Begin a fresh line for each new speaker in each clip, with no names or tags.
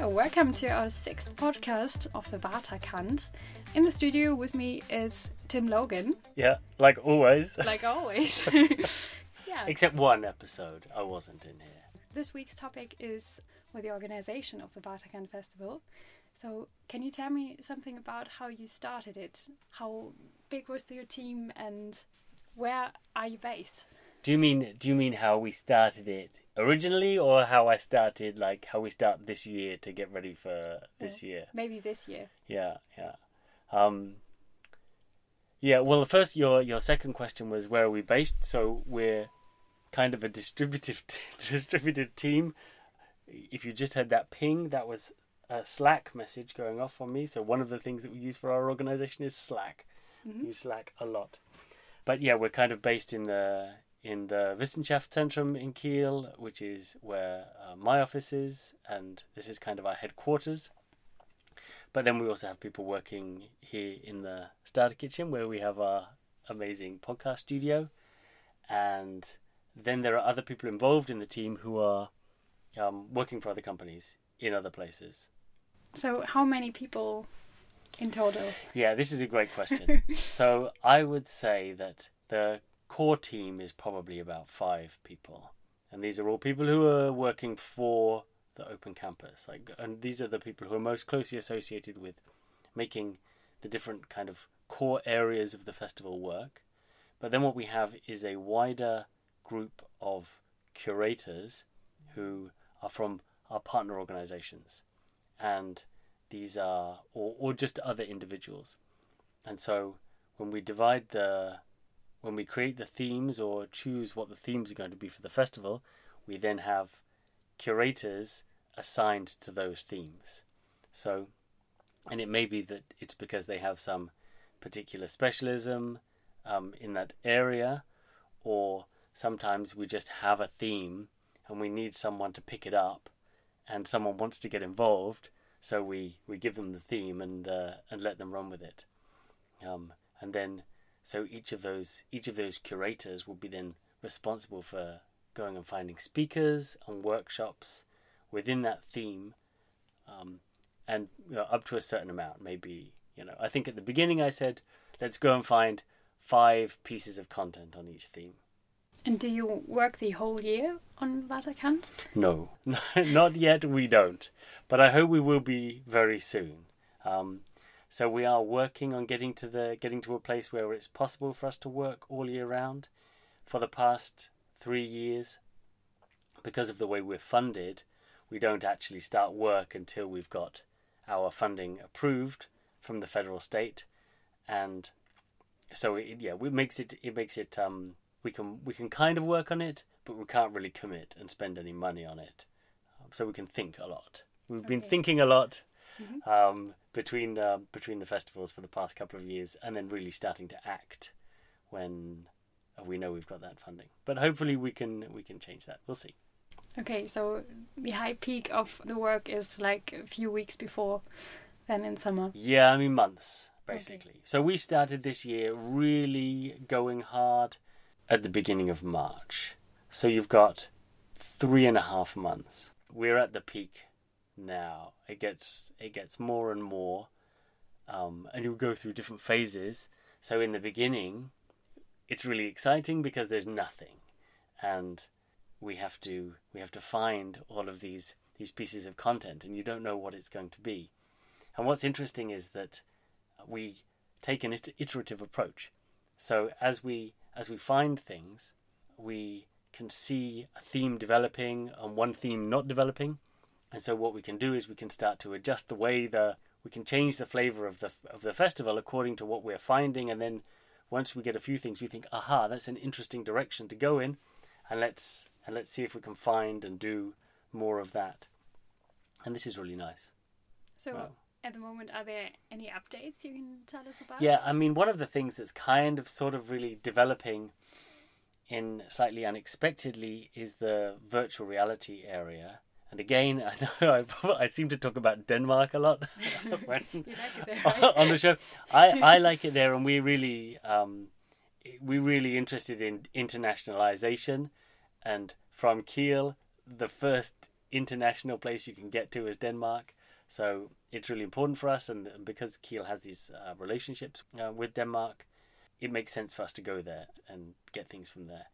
Welcome to our sixth podcast of the Waterkant. In the studio with me is Tim Logan,
Yeah, like always.
like always. yeah.
Except one episode, I wasn't in here.
This week's topic is with the organization of the Waterkant Festival. So, can you tell me something about how you started it? How big was your team and where are you based?
Do you mean do you mean how we started it originally, or how I started like how we start this year to get ready for this year?
Maybe this year.
Yeah, yeah, um, yeah. Well, the first your your second question was where are we based? So we're kind of a distributed distributed team. If you just heard that ping, that was a Slack message going off on me. So one of the things that we use for our organization is Slack.
Mhm.
We use Slack a lot. But yeah, we're kind of based in the in the Wissenschaftszentrum in Kiel, which is where uh, my office is, and this is kind of our headquarters. But then we also have people working here in the Starter Kitchen, where we have our amazing podcast studio, and then there are other people involved in the team who are um, working for other companies in other places.
So, how many people in total?
Yeah, this is a great question. so I would say that the core team is probably about five people, and these are all people who are working for the open campus. Like, and these are the people who are most closely associated with making the different kind of core areas of the festival work. But then what we have is a wider group of curators who are from our partner organizations, and these are or, or just other individuals and so when we divide the when we create the themes or choose what the themes are going to be for the festival we then have curators assigned to those themes. So and it may be that it's because they have some particular specialism um, in that area or sometimes we just have a theme and we need someone to pick it up and someone wants to get involved so we, we give them the theme and uh, and let them run with it, um, and then so each of those each of those curators will be then responsible for going and finding speakers and workshops within that theme, um, and you know, up to a certain amount. Maybe you know I think at the beginning I said let's go and find five pieces of content on each theme.
And do you work the whole year on Waterkant?
No, not yet. We don't, but I hope we will be very soon. Um, so we are working on getting to the getting to a place where it's possible for us to work all year round. For the past three years, because of the way we're funded, we don't actually start work until we've got our funding approved from the federal state, and so it, yeah, it makes it it makes it um, we can we can kind of work on it, but we can't really commit and spend any money on it. So we can think a lot. We've been thinking a lot
Mhm.
um, between uh, between the festivals for the past couple of years, and then really starting to act when we know we've got that funding. But hopefully we can we can change that. We'll see.
Okay, so the high peak of the work is like a few weeks before, then in summer.
Yeah, I mean months basically. So we started this year really going hard at the beginning of March. So you've got three and a half months. We're at the peak now. It gets it gets more and more, um, and you go through different phases. So in the beginning, it's really exciting because there's nothing, and we have to we have to find all of these these pieces of content, and you don't know what it's going to be. And what's interesting is that we take an iterative approach. So as we as we find things, we can see a theme developing and one theme not developing. And so what we can do is we can start to adjust the way the we can change the flavor of the of the festival according to what we're finding and then once we get a few things we think aha that's an interesting direction to go in and let's and let's see if we can find and do more of that. And this is really nice.
So
Wow.
at the moment, are there any updates you can tell us about?
Yeah, I mean, one of the things that's kind of sort of really developing in slightly unexpectedly is the virtual reality area. And again, I know I, I seem to talk about Denmark a lot when,
like there, right?
on the show. I, I like it there, and we really um, we're really interested in internationalization. And from Kiel, the first international place you can get to is Denmark. So it's really important for us, and, because Kiel has these uh, relationships uh, with Denmark, it makes sense for us to go there and get things from there.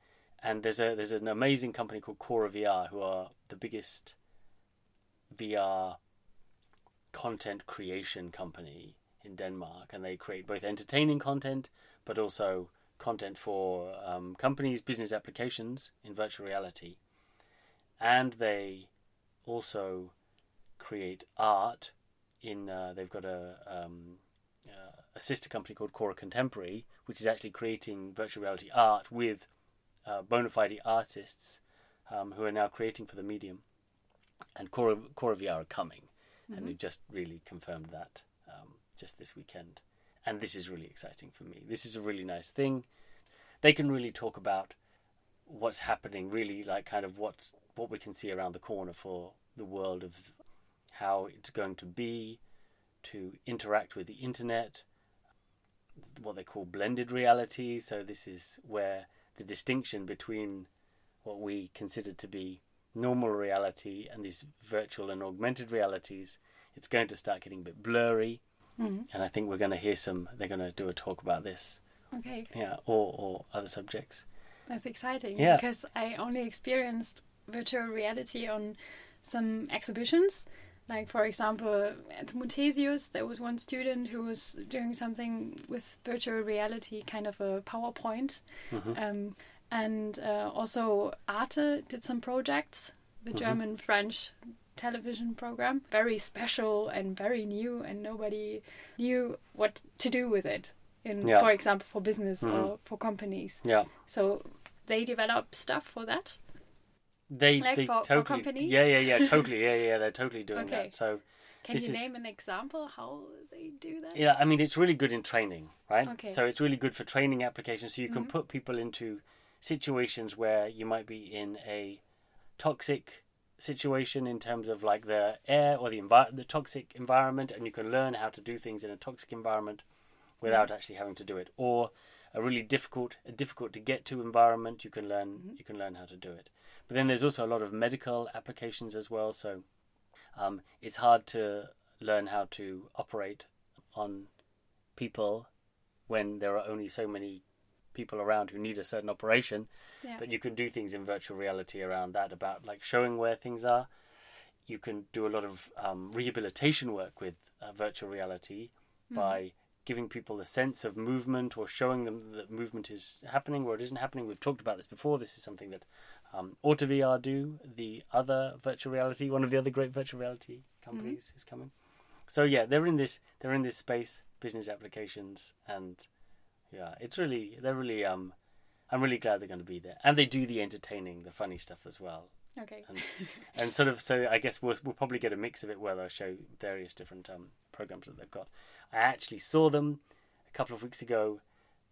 And there's a there's an amazing company called Khora VR who are the biggest VR content creation company in Denmark, and they create both entertaining content but also content for um, companies' business applications in virtual reality. And they also create art in. Uh, they've got a um, uh, a sister company called Khora Contemporary, which is actually creating virtual reality art with uh, bona fide artists um, who are now creating for the medium. And Khora, Khora VR are coming, mm-hmm. and we just really confirmed that um, just this weekend. And this is really exciting for me. This is a really nice thing. They can really talk about what's happening, really like kind of what what we can see around the corner for the world of how it's going to be to interact with the internet, what they call blended reality. So this is where the distinction between what we consider to be normal reality and these virtual and augmented realities, it's going to start getting a bit blurry. Mm-hmm. And I think we're going to hear some. They're going to do a talk about this.
Okay.
Yeah, or or other subjects.
That's exciting. Yeah. Because I only experienced virtual reality on some exhibitions. Like for example, at Muthesius, there was one student who was doing something with virtual reality, kind of a PowerPoint. Mm-hmm. Um, and uh, also Arte did some projects, the mm-hmm. German French television program. Very special and very new, and nobody knew what to do with it. In, yeah. for example, for business mm-hmm. or for companies.
Yeah.
So they develop stuff for that.
They
like
they
for,
totally
for companies.
Yeah, yeah, yeah, totally. Yeah, yeah, they're totally doing
okay.
that. So.
Can you name an example how they do that?
Yeah, I mean it's really good in training, right?
Okay.
So it's really good for training applications. So you can mm-hmm. put people into situations where you might be in a toxic situation in terms of like the air or the envi- the toxic environment, and you can learn how to do things in a toxic environment without mm-hmm. actually having to do it, or a really difficult, a difficult to get to environment. You can learn, mm-hmm. you can learn how to do it. But then there's also a lot of medical applications as well. So um, it's hard to learn how to operate on people when there are only so many people around who need a certain operation.
Yeah.
But you can do things in virtual reality around that, about like showing where things are. You can do a lot of um, rehabilitation work with uh, virtual reality mm. by giving people a sense of movement or showing them that movement is happening or it isn't happening. We've talked about this before. This is something that um, AutoVR do, the other virtual reality, one of the other great virtual reality companies mm-hmm. is coming. So yeah, they're in this they're in this space, business applications, and yeah, it's really they're really um, I'm really glad they're going to be there, and they do the entertaining, the funny stuff as well.
Okay.
And, and sort of so I guess we'll we'll probably get a mix of it where they'll show various different um programs that they've got. I actually saw them a couple of weeks ago.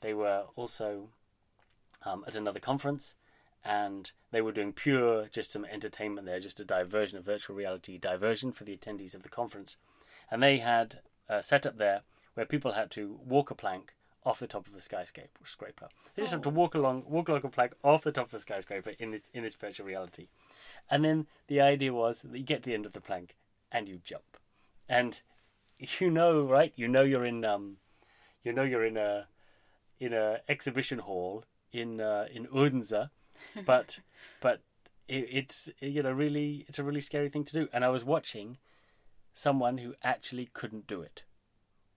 They were also um, at another conference, and they were doing pure just some entertainment there, just a diversion, a virtual reality diversion for the attendees of the conference. And they had a setup there where people had to walk a plank off the top of a skyscraper. They just oh. have to oh. walk along, walk along a plank off the top of a skyscraper in this, in this virtual reality. And then the idea was that you get to the end of the plank and you jump, and you know, right? You know you're in, um, you know you're in a in a exhibition hall in uh, in Odense, but but it, it's you know really it's a really scary thing to do. And I was watching someone who actually couldn't do it.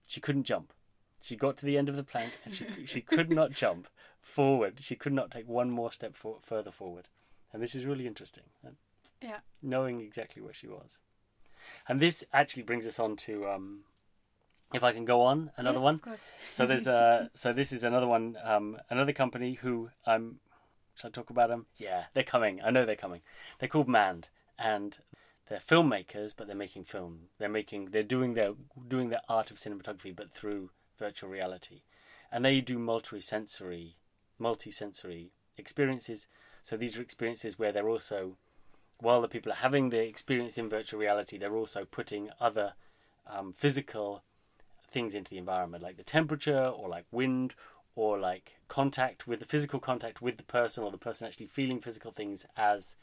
She couldn't jump. She got to the end of the plank and she she could not jump forward. She could not take one more step for, further forward. And this is really interesting.
Yeah.
Knowing exactly where she was. And this actually brings us on to um, if I can go on another
yes,
one.
Of course.
so there's a so this is another one um, another company who I'm should I talk about them? Yeah, they're coming. I know they're coming. They're called Mand, and they're filmmakers, but they're making film. They're making. They're doing their doing their art of cinematography, but through virtual reality, and they do multi-sensory, multi-sensory experiences. So these are experiences where they're also, while the people are having the experience in virtual reality, they're also putting other um, physical things into the environment, like the temperature or like wind or like contact with the physical contact with the person or the person actually feeling physical things as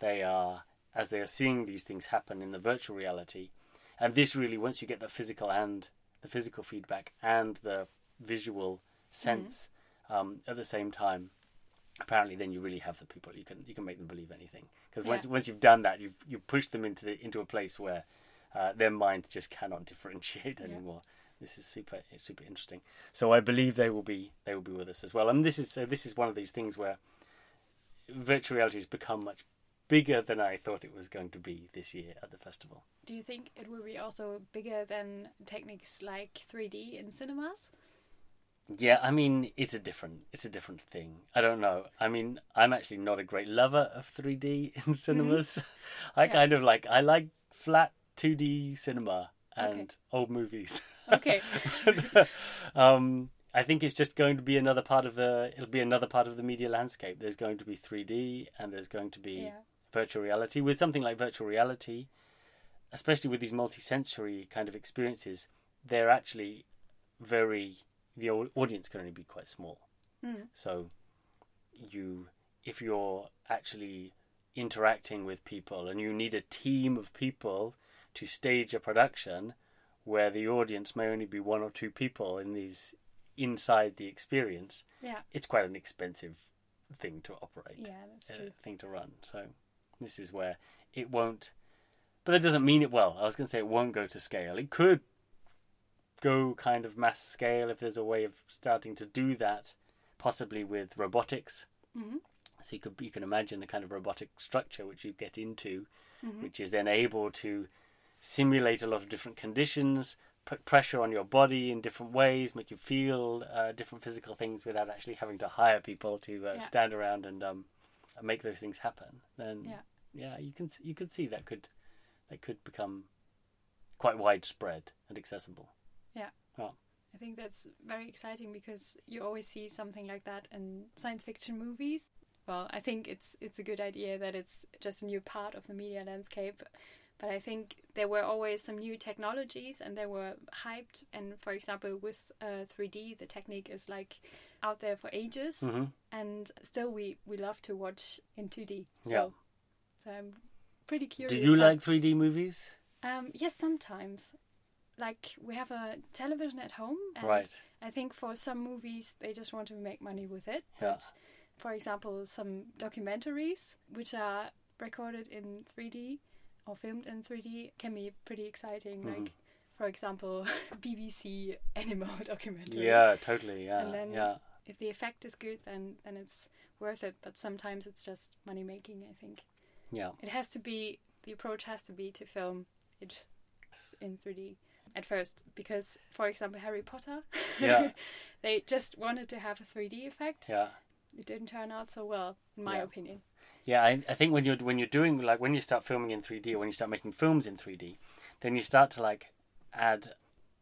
they are as they are seeing these things happen in the virtual reality. And this really, once you get the physical and the physical feedback and the visual sense um, at the same time, apparently then you really have the people. You can you can make them believe anything because once
Yeah.
once you've done that, you've you pushed them into the, into a place where uh, their mind just cannot differentiate
Yeah.
anymore. This is super super interesting. So I believe they will be they will be with us as well. And this is so this is one of these things where virtual reality has become much bigger than I thought it was going to be this year at the festival.
Do you think it will be also bigger than techniques like 3D in cinemas?
Yeah, I mean it's a different it's a different thing. I don't know. I mean, I'm actually not a great lover of 3D in cinemas. I
Yeah.
kind of like I like flat 2D cinema and
Okay.
old movies.
Okay.
um I think it's just going to be another part of the it'll be another part of the media landscape. There's going to be 3D and there's going to be
yeah.
Virtual reality with something like virtual reality especially with these multi-sensory kind of experiences they're actually very the audience can only be quite small
Mm.
so you if you're actually interacting with people and you need a team of people to stage a production where the audience may only be one or two people in these inside the experience
Yeah.
it's quite an expensive thing to operate
Yeah, that's
uh,
true.
thing to run. So this is where it won't. But that doesn't mean it. Well, I was going to say it won't go to scale. It could go kind of mass scale if there's a way of starting to do that, possibly with robotics.
hmm
So you could you can imagine the kind of robotic structure which you get into,
hmm
which is then able to simulate a lot of different conditions, put pressure on your body in different ways, make you feel uh, different physical things without actually having to hire people to uh,
Yeah.
stand around and um, make those things happen. Then
Yeah.
yeah, you can you could see that could that could become quite widespread and accessible. Yeah. Oh.
I think that's very exciting because you always see something like that in science fiction movies. Well, I think it's it's a good idea that it's just a new part of the media landscape. But I think there were always some new technologies and they were hyped. And for example, with uh, 3D, the technique is like out there for ages.
hmm
And still, we, we love to watch in 2D. So,
Yeah.
so I'm pretty curious.
Do you
how-
like 3D movies?
Um, yes, sometimes. Like we have a television at home, and
Right.
I think for some movies they just want to make money with it.
Yeah.
But for example, some documentaries which are recorded in 3D or filmed in 3D can be pretty exciting.
Mhm.
Like for example, BBC Animal documentary.
Yeah, totally. Yeah,
And then-
yeah.
If the effect is good, then then it's worth it. But sometimes it's just money making. I think
Yeah.
it has to be the approach has to be to film it in 3D at first because for example Harry Potter
Yeah.
they just wanted to have a 3D effect
Yeah.
it didn't turn out so well in my
Yeah.
opinion
Yeah, I, I think when you're when you're doing like when you start filming in 3D or when you start making films in 3D, then you start to like add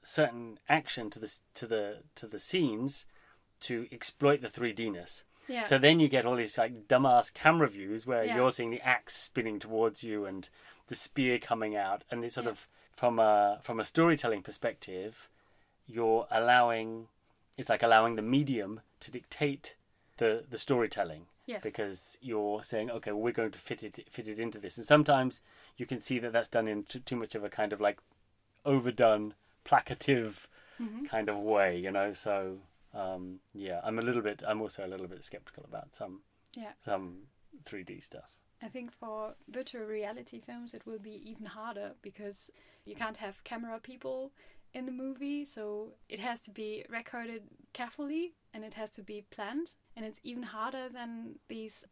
certain action to the to the to the scenes to exploit the 3Dness.
yeah
So then you get all these like dumbass camera views where
Yeah.
you're seeing the axe spinning towards you and the spear coming out, and it's sort
Yeah.
of from a from a storytelling perspective, you're allowing it's like allowing the medium to dictate the the storytelling
yes
because you're saying, okay, well, we're going to fit it fit it into this, and sometimes you can see that that's done in too, too much of a kind of like overdone, placative
Mhm.
kind of way, you know. So um, yeah, I'm a little bit, I'm also a little bit skeptical about some
Yeah.
some 3D stuff.
I think for virtual reality films it will be even harder because you can't have camera people in the movie, so it has to be recorded carefully and it has to be planned, and it's even harder than these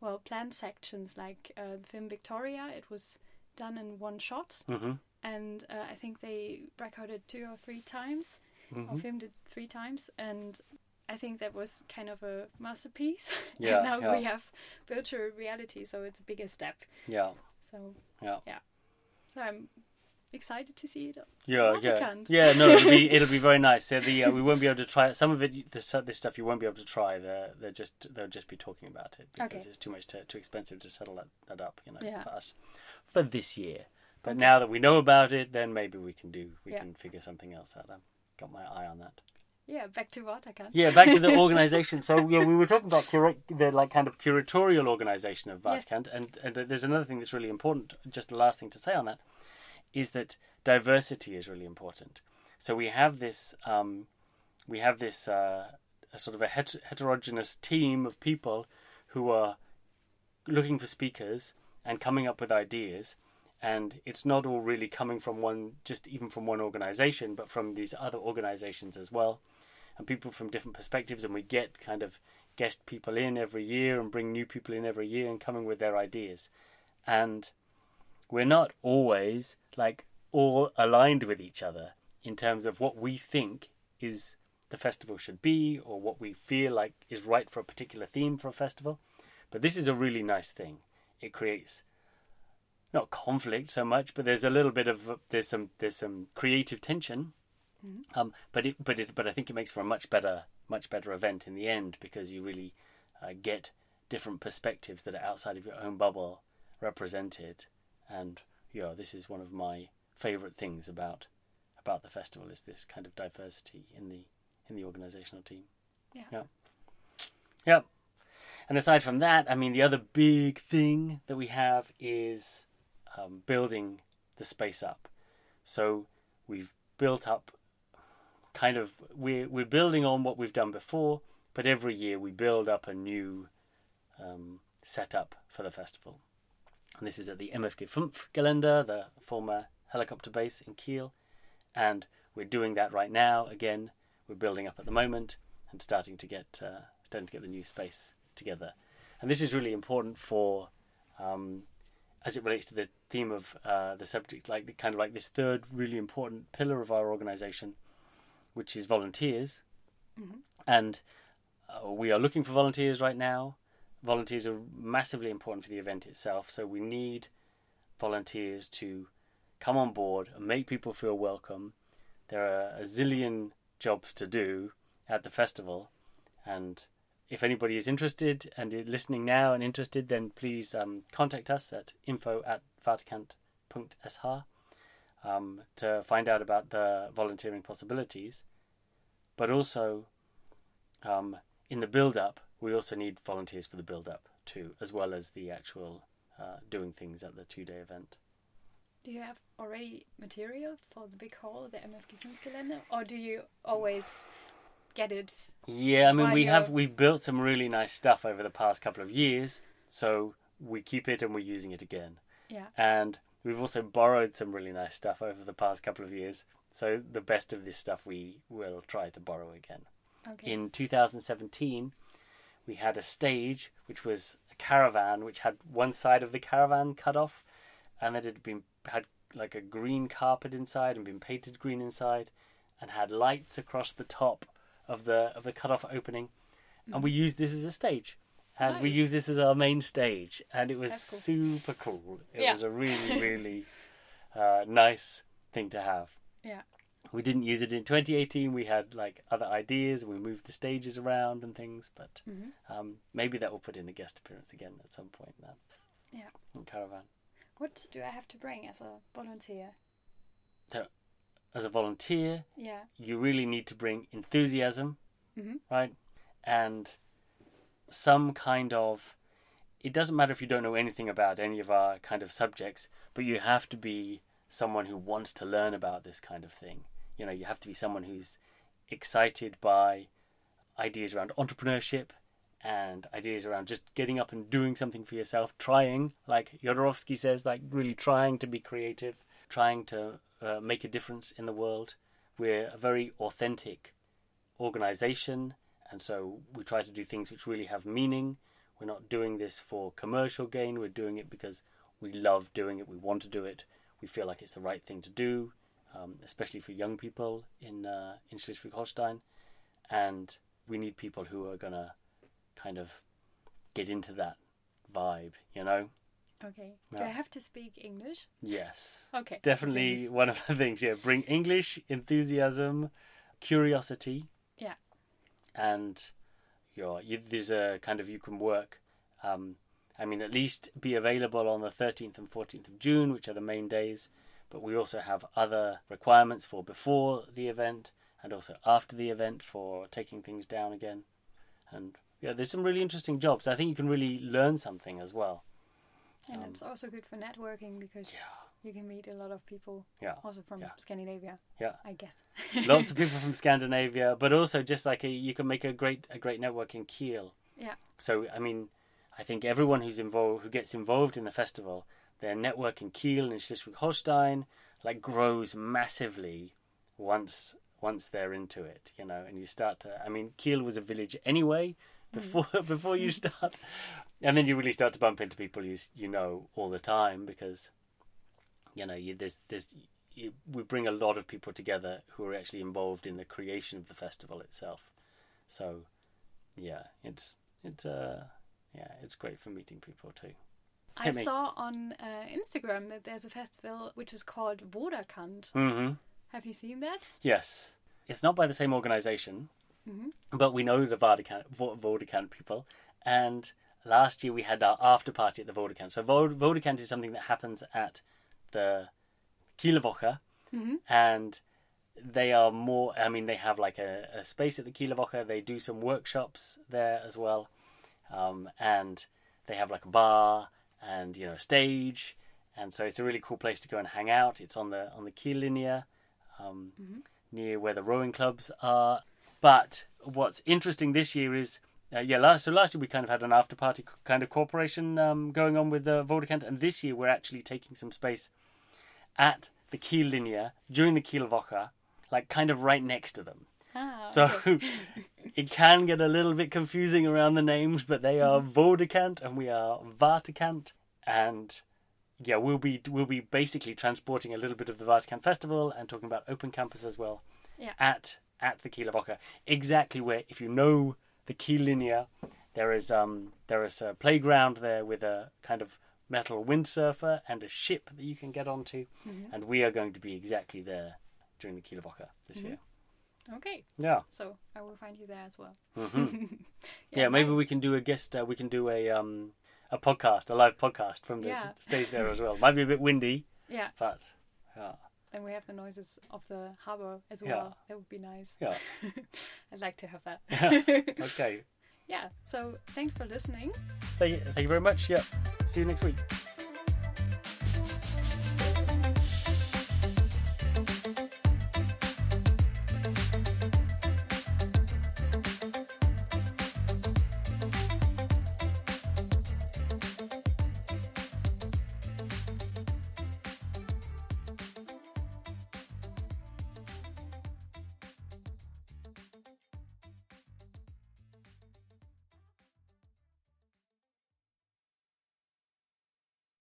well planned sections like uh, the film Victoria. It was done in one shot,
hmm
and uh, I think they recorded two or three times or
hmm
filmed it three times, and I think that was kind of a masterpiece.
Yeah,
and now
yeah.
we have virtual reality, so it's a bigger step.
Yeah,
So
yeah, yeah.
so I'm excited to see it.
yeah, yeah,
can't.
yeah. No, it'll be it'll be very nice. So the uh, we won't be able to try it. Some of it, this this stuff, you won't be able to try. They're they're just they'll just be talking about it because
Okay.
it's too much to, too expensive to settle that, that up. You know,
Yeah.
for us for this year. But
Okay.
now that we know about it, then maybe we can do we
Yeah.
can figure something else out. I've got my eye on that.
Yeah, back to Waterkant.
Yeah, back to the organization. So yeah, we were talking about cura- the like kind of curatorial organization of
Yes.
Waterkant, and and there's another thing that's really important. Just the last thing to say on that is that diversity is really important. So we have this um, we have this uh, a sort of a het- heterogeneous team of people who are looking for speakers and coming up with ideas and it's not all really coming from one just even from one organization but from these other organizations as well. And people from different perspectives and we get kind of guest people in every year and bring new people in every year and coming with their ideas. And we're not always like all aligned with each other in terms of what we think is the festival should be or what we feel like is right for a particular theme for a festival. But this is a really nice thing. It creates not conflict so much, but there's a little bit of there's some there's some creative tension. Um, but it but it but I think it makes for a much better much better event in the end because you really uh, get different perspectives that are outside of your own bubble represented, and yeah, this is one of my favorite things about about the festival is this kind of diversity in the in the organizational team.
Yeah.
Yeah. Yep. And aside from that, I mean, the other big thing that we have is um, building the space up. So we've built up kind of we're we're building on what we've done before, but every year we build up a new um, setup for the festival. And this is at the MFG Fünf Gelände, the former helicopter base in Kiel, and we're doing that right now. Again, we're building up at the moment and starting to get uh, starting to get the new space together. And this is really important for um, as it relates to the theme of uh, the subject, like the kind of like this third really important pillar of our organisation, which is volunteers. And uh, we are looking for volunteers right now. Volunteers are massively important for the event itself, so we need volunteers to come on board and make people feel welcome. There are a zillion jobs to do at the festival, and if anybody is interested and is listening now and interested, then please um, contact us at info at waterkant.sh um, to find out about the volunteering possibilities. But also, um, in the build up, we also need volunteers for the build up too, as well as the actual uh, doing things at the two day event.
Do you have already material for the big hall, the MFG Kalender, or do you always
Yeah, I mean we have we've built some really nice stuff over the past couple of years, so we keep it and we're using it again.
Yeah.
And we've also borrowed some really nice stuff over the past couple of years. So the best of this stuff we will try to borrow again.
Okay.
In 2017, we had a stage which was a caravan which had one side of the caravan cut off, and it had been had like a green carpet inside and been painted green inside, and had lights across the top of the of the cut off opening, and we used this as a stage. And we
Nice.
used this as our main stage, and it was
cool.
super cool. It
Yeah.
was a really, really uh, nice thing to have.
yeah.
We didn't use it in 2018. We had like other ideas. We moved the stages around and things, but
Mhm.
um, maybe that will put in a guest appearance again at some point. Then.
Yeah.
in caravan
What do I have to bring as a volunteer?
As a volunteer,
Yeah.
you really need to bring enthusiasm,
Mhm.
right, and some kind of. It doesn't matter if you don't know anything about any of our kind of subjects, but you have to be someone who wants to learn about this kind of thing. You know, you have to be someone who's excited by ideas around entrepreneurship and ideas around just getting up and doing something for yourself, trying, like Jodorowsky says, like really trying to be creative, trying to uh, make a difference in the world. We're a very authentic organization, and so we try to do things which really have meaning. We're not doing this for commercial gain, we're doing it because we love doing it, we want to do it, we feel like it's the right thing to do, um, especially for young people in, uh, in Schleswig Holstein. And we need people who are going to kind of get into that vibe, you know?
Okay. Do I have to speak English?
Yes.
Okay.
Definitely one of the things, yeah. Bring English, enthusiasm, curiosity,
Yeah.
and your you, there's a kind of you can work. Um, I mean, at least be available on the 13th and 14th of June, which are the main days. But we also have other requirements for before the event, and also after the event for taking things down again. And yeah, there's some really interesting jobs. I think you can really learn something as well.
And
Um,
it's also good for networking because
Yeah.
you can meet a lot of people
Yeah.
also from
Yeah.
Scandinavia,
Yeah.
I guess.
Lots of people from Scandinavia, but also just like a, you can make a great a great network in Kiel.
Yeah.
So I mean, I think everyone who's involved who gets involved in the festival, their network in Kiel and Schleswig-Holstein like grows massively once once they're into it, you know, and you start to. I mean, Kiel was a village anyway before before you start, and then you really start to bump into people you you know all the time because, you know, you, there's there's you, we bring a lot of people together who are actually involved in the creation of the festival itself. So, yeah, it's it's uh yeah, it's great for meeting people too.
I saw on uh, Instagram that there's a festival which is called Vodakant.
hmm
Have you seen that?
Yes, it's not by the same organization,
Mhm.
but we know the Vodacant, Vo- people. And last year we had our after party at the Vodacant. So Vodacant is something that happens at the Kieler Woche,
Mhm.
and they are more. I mean, they have like a, a space at the Kieler Woche. They do some workshops there as well, um, and they have like a bar and you know a stage, and so it's a really cool place to go and hang out. It's on the on the Kiellinie, um, near where the rowing clubs are. But what's interesting this year is. Uh, yeah, last so last year we kind of had an after party kind of cooperation um, going on with the Vodacant, and this year we're actually taking some space at the Kiellinie during the Kieler Woche, like kind of right next to them.
Ah,
So
okay.
it can get a little bit confusing around the names, but they are Vodacant and we are Waterkant, and yeah, we'll be we'll be basically transporting a little bit of the Waterkant Festival and talking about Open Campus as well
Yeah.
at at the Kieler Woche. Exactly where, if you know the Kiellinie, there is um there is a playground there with a kind of metal windsurfer and a ship that you can get onto, and we are going to be exactly there during the Kieler Woche this year.
okay.
Yeah.
So I will find you there as well.
hmm Yeah, maybe
nice.
we can do a guest. Uh, we can do a um a podcast, a live podcast from the
Yeah.
stage there as well. Might be a bit windy,
Yeah.
but yeah,
Then we have the noises of the harbor as well. Yeah. That would be nice.
yeah.
I'd like to have that. yeah.
okay.
yeah. So thanks for listening.
Thank you, thank you very much. Yeah. See you next week.